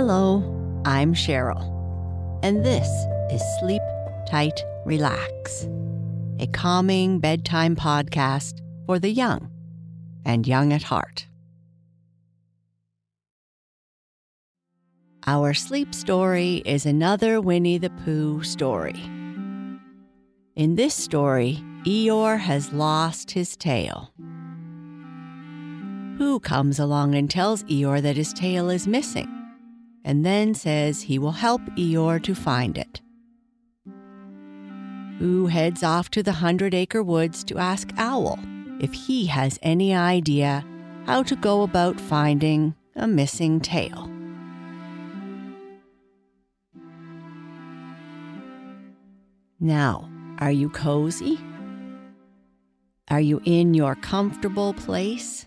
Hello, I'm Sheryl, and this is Sleep Tight Relax, a calming bedtime podcast for the young and young at heart. Our sleep story is another Winnie the Pooh story. In this story, Eeyore has lost his tail. Pooh comes along and tells Eeyore that his tail is missing and then says he will help Eeyore to find it. Pooh heads off to the Hundred Acre Woods to ask Owl if he has any idea how to go about finding a missing tail. Now, are you cozy? Are you in your comfortable place?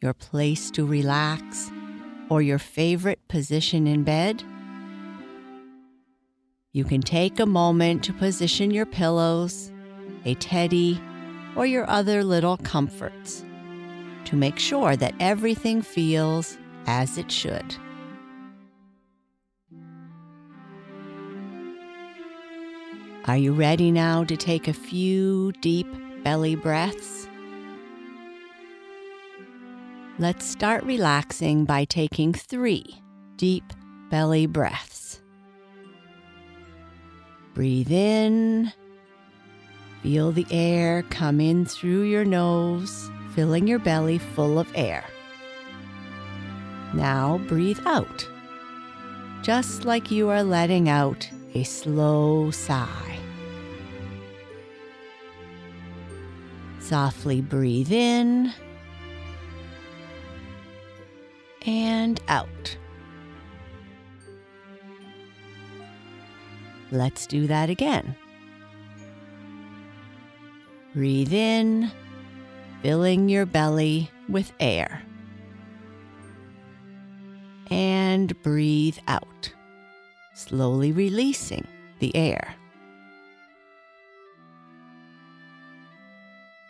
Your place to relax? Or your favorite position in bed? You can take a moment to position your pillows, a teddy, or your other little comforts to make sure that everything feels as it should. Are you ready now to take a few deep belly breaths? Let's start relaxing by taking three deep belly breaths. Breathe in. Feel the air come in through your nose, filling your belly full of air. Now breathe out, just like you are letting out a slow sigh. Softly breathe in and out. Let's do that again. Breathe in, filling your belly with air. And breathe out, slowly releasing the air.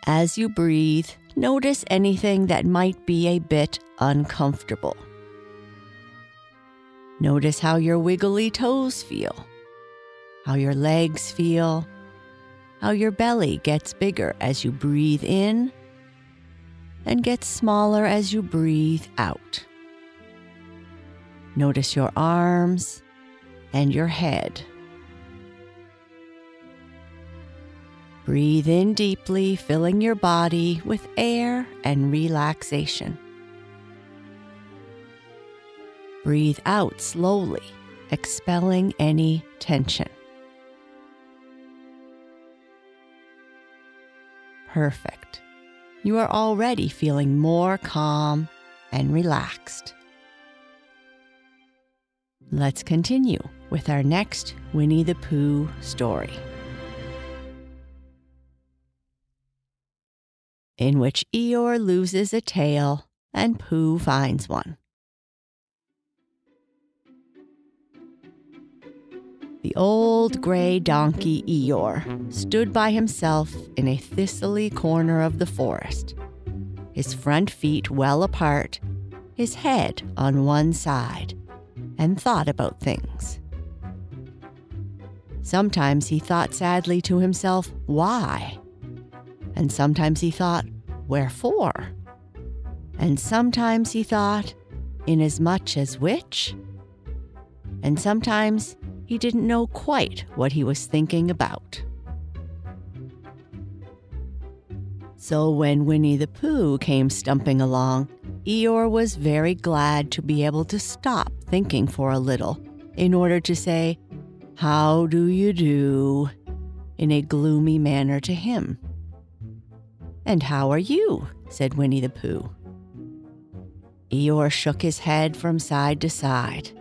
As you breathe, notice anything that might be a bit uncomfortable. Notice how your wiggly toes feel, how your legs feel, how your belly gets bigger as you breathe in and gets smaller as you breathe out. Notice your arms and your head. Breathe in deeply, filling your body with air and relaxation. Breathe out slowly, expelling any tension. Perfect. You are already feeling more calm and relaxed. Let's continue with our next Winnie the Pooh story. in which Eeyore loses a tail and Pooh finds one. The old gray donkey Eeyore stood by himself in a thistly corner of the forest, his front feet well apart, his head on one side, and thought about things. Sometimes he thought sadly to himself, why? And sometimes he thought, Wherefore? And sometimes he thought, Inasmuch as which? And sometimes he didn't know quite what he was thinking about. So when Winnie the Pooh came stumping along, Eeyore was very glad to be able to stop thinking for a little in order to say, How do you do? in a gloomy manner to him. And how are you? said Winnie the Pooh. Eeyore shook his head from side to side.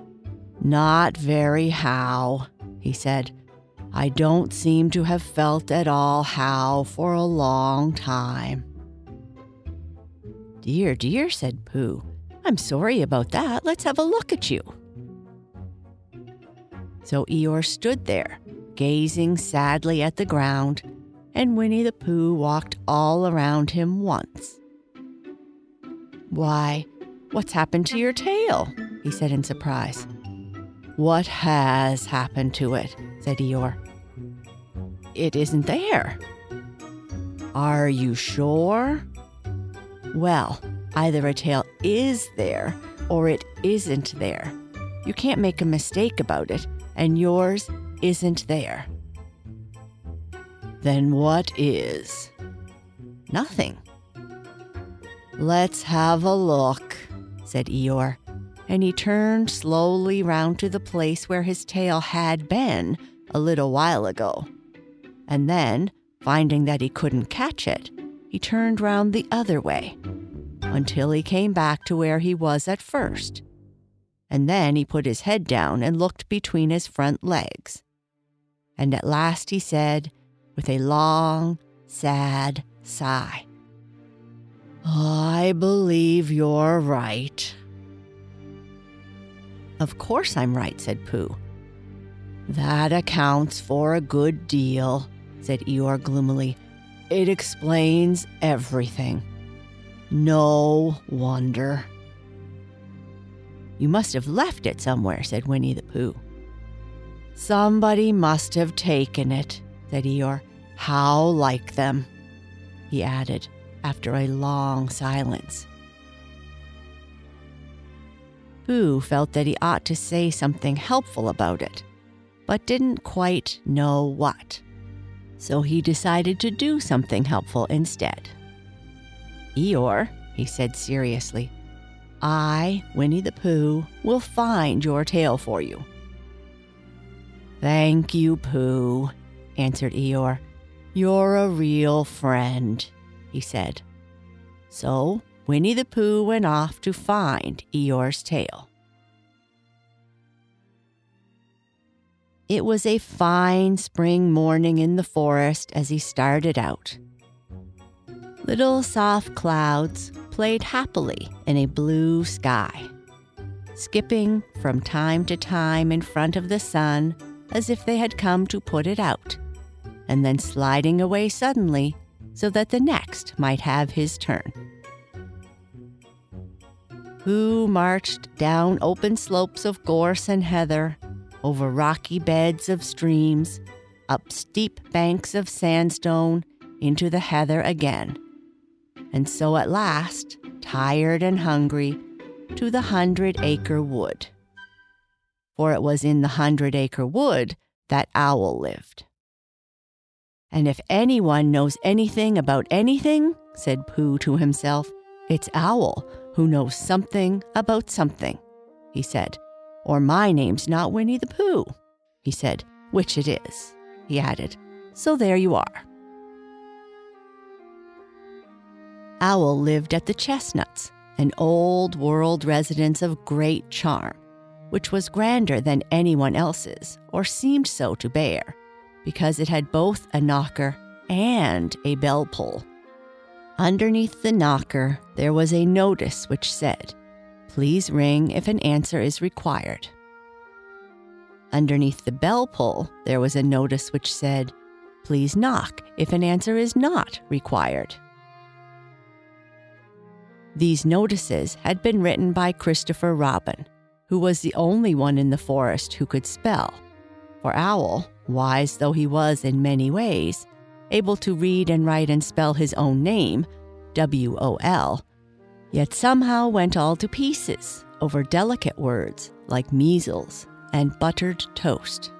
Not very how, he said. I don't seem to have felt at all how for a long time. Dear, dear, said Pooh. I'm sorry about that. Let's have a look at you. So Eeyore stood there, gazing sadly at the ground and Winnie the Pooh walked all around him once. Why, what's happened to your tail? he said in surprise. What has happened to it? said Eeyore. It isn't there. Are you sure? Well, either a tail is there or it isn't there. You can't make a mistake about it, and yours isn't there. Then what is? Nothing. Let's have a look, said Eeyore, and he turned slowly round to the place where his tail had been a little while ago. And then, finding that he couldn't catch it, he turned round the other way until he came back to where he was at first. And then he put his head down and looked between his front legs. And at last he said, with a long, sad sigh, I believe you're right. Of course I'm right, said Pooh. That accounts for a good deal, said Eeyore gloomily. It explains everything. No wonder. You must have left it somewhere, said Winnie the Pooh. Somebody must have taken it, said Eeyore. How like them, he added after a long silence. Pooh felt that he ought to say something helpful about it, but didn't quite know what. So he decided to do something helpful instead. Eeyore, he said seriously, I, Winnie the Pooh, will find your tail for you. Thank you, Pooh, answered Eeyore. You're a real friend he said. So Winnie the Pooh went off to find Eeyore's tail. It was a fine spring morning in the forest as he started out. Little soft clouds played happily in a blue sky, skipping from time to time in front of the sun as if they had come to put it out, and then sliding away suddenly so that the next might have his turn. Who marched down open slopes of gorse and heather, over rocky beds of streams, up steep banks of sandstone, into the heather again. And so at last, tired and hungry, to the hundred acre wood. For it was in the hundred acre wood that Owl lived. And if anyone knows anything about anything, said Pooh to himself, it's Owl who knows something about something, he said. Or my name's not Winnie the Pooh, he said, which it is, he added. So there you are. Owl lived at the Chestnuts, an old world residence of great charm, which was grander than anyone else's, or seemed so to bear because it had both a knocker and a bell pull. Underneath the knocker, there was a notice which said, Please ring if an answer is required. Underneath the bell pull, there was a notice which said, Please knock if an answer is not required. These notices had been written by Christopher Robin, who was the only one in the forest who could spell, for Owl wise though he was in many ways, able to read and write and spell his own name, W O L, yet somehow went all to pieces over delicate words like measles and buttered toast.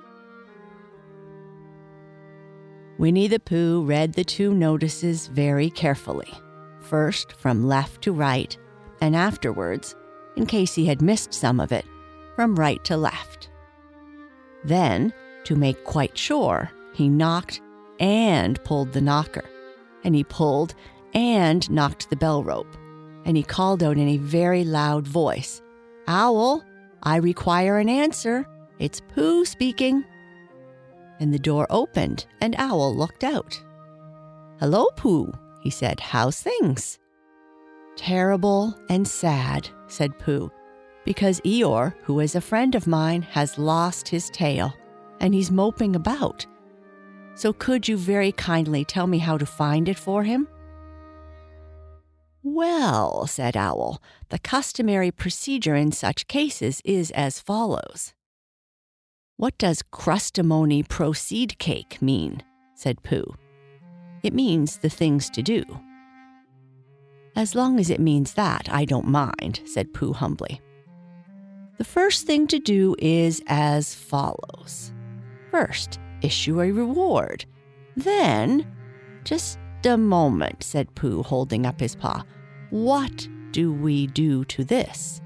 Winnie the Pooh read the two notices very carefully, first from left to right, and afterwards, in case he had missed some of it, from right to left. Then to make quite sure, he knocked and pulled the knocker, and he pulled and knocked the bell rope, and he called out in a very loud voice, Owl, I require an answer. It's Pooh speaking. And the door opened, and Owl looked out. Hello, Pooh, he said. How's things? Terrible and sad, said Pooh, because Eeyore, who is a friend of mine, has lost his tail and he's moping about. So could you very kindly tell me how to find it for him? Well, said Owl, the customary procedure in such cases is as follows. What does crustimony proceed cake mean? said Pooh. It means the things to do. As long as it means that, I don't mind, said Pooh humbly. The first thing to do is as follows First, issue a reward. Then, just a moment, said Pooh, holding up his paw. What do we do to this?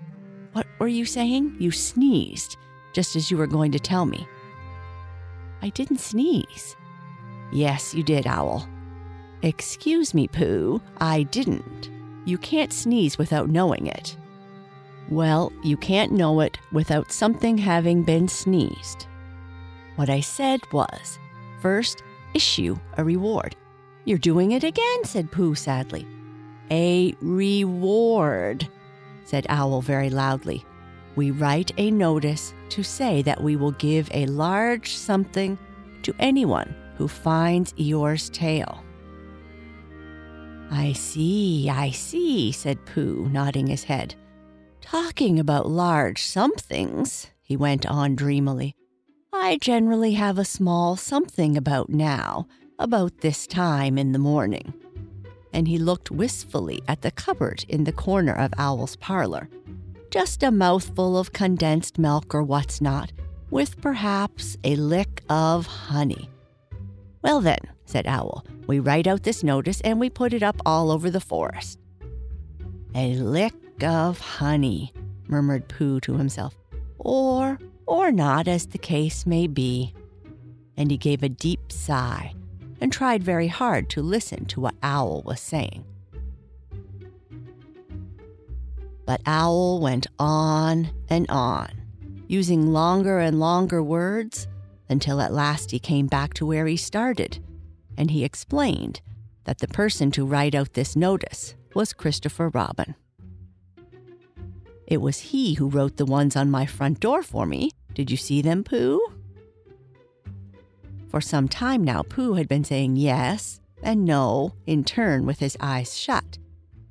What were you saying? You sneezed, just as you were going to tell me. I didn't sneeze. Yes, you did, Owl. Excuse me, Pooh, I didn't. You can't sneeze without knowing it. Well, you can't know it without something having been sneezed. What I said was first, issue a reward. You're doing it again, said Pooh sadly. A reward, said Owl very loudly. We write a notice to say that we will give a large something to anyone who finds Eeyore's tail. I see, I see, said Pooh, nodding his head. Talking about large somethings, he went on dreamily. I generally have a small something about now, about this time in the morning. And he looked wistfully at the cupboard in the corner of Owl's parlor. Just a mouthful of condensed milk or what's not, with perhaps a lick of honey. Well, then, said Owl, we write out this notice and we put it up all over the forest. A lick of honey, murmured Pooh to himself. Or, or not, as the case may be. And he gave a deep sigh and tried very hard to listen to what Owl was saying. But Owl went on and on, using longer and longer words until at last he came back to where he started, and he explained that the person to write out this notice was Christopher Robin. It was he who wrote the ones on my front door for me. Did you see them, Pooh? For some time now, Pooh had been saying yes and no in turn with his eyes shut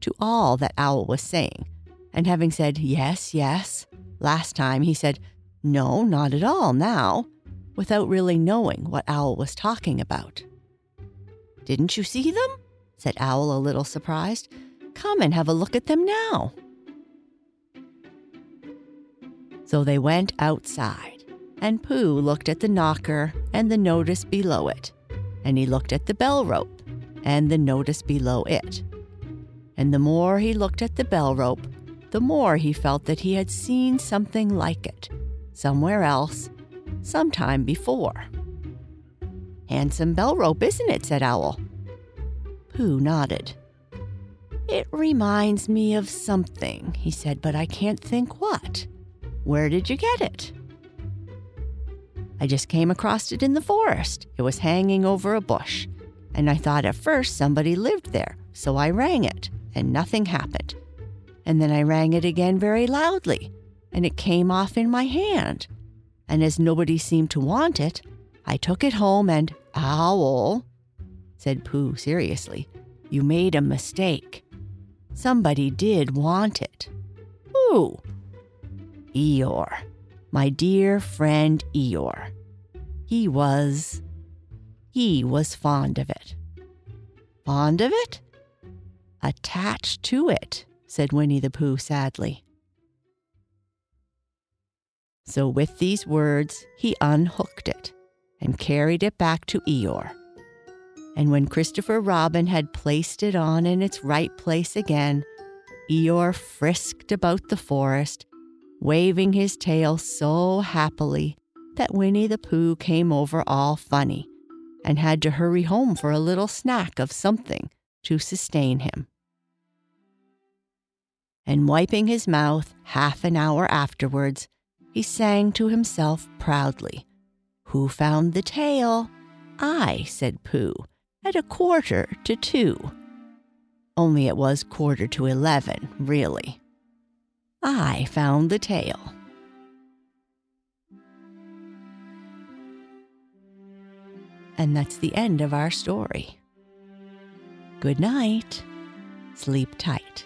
to all that Owl was saying. And having said yes, yes, last time he said no, not at all now, without really knowing what Owl was talking about. Didn't you see them? said Owl a little surprised. Come and have a look at them now. So they went outside, and Pooh looked at the knocker and the notice below it, and he looked at the bell rope and the notice below it. And the more he looked at the bell rope, the more he felt that he had seen something like it, somewhere else, sometime before. Handsome bell rope, isn't it? said Owl. Pooh nodded. It reminds me of something, he said, but I can't think what. Where did you get it? I just came across it in the forest. It was hanging over a bush, and I thought at first somebody lived there, so I rang it, and nothing happened. And then I rang it again very loudly, and it came off in my hand. And as nobody seemed to want it, I took it home and, Owl, said Pooh seriously, you made a mistake. Somebody did want it. Who? Eeyore, my dear friend Eeyore. He was. he was fond of it. Fond of it? Attached to it, said Winnie the Pooh sadly. So, with these words, he unhooked it and carried it back to Eeyore. And when Christopher Robin had placed it on in its right place again, Eeyore frisked about the forest waving his tail so happily that Winnie the Pooh came over all funny and had to hurry home for a little snack of something to sustain him. And wiping his mouth half an hour afterwards, he sang to himself proudly, Who found the tail? I, said Pooh, at a quarter to two. Only it was quarter to eleven, really. I found the tail. And that's the end of our story. Good night. Sleep tight.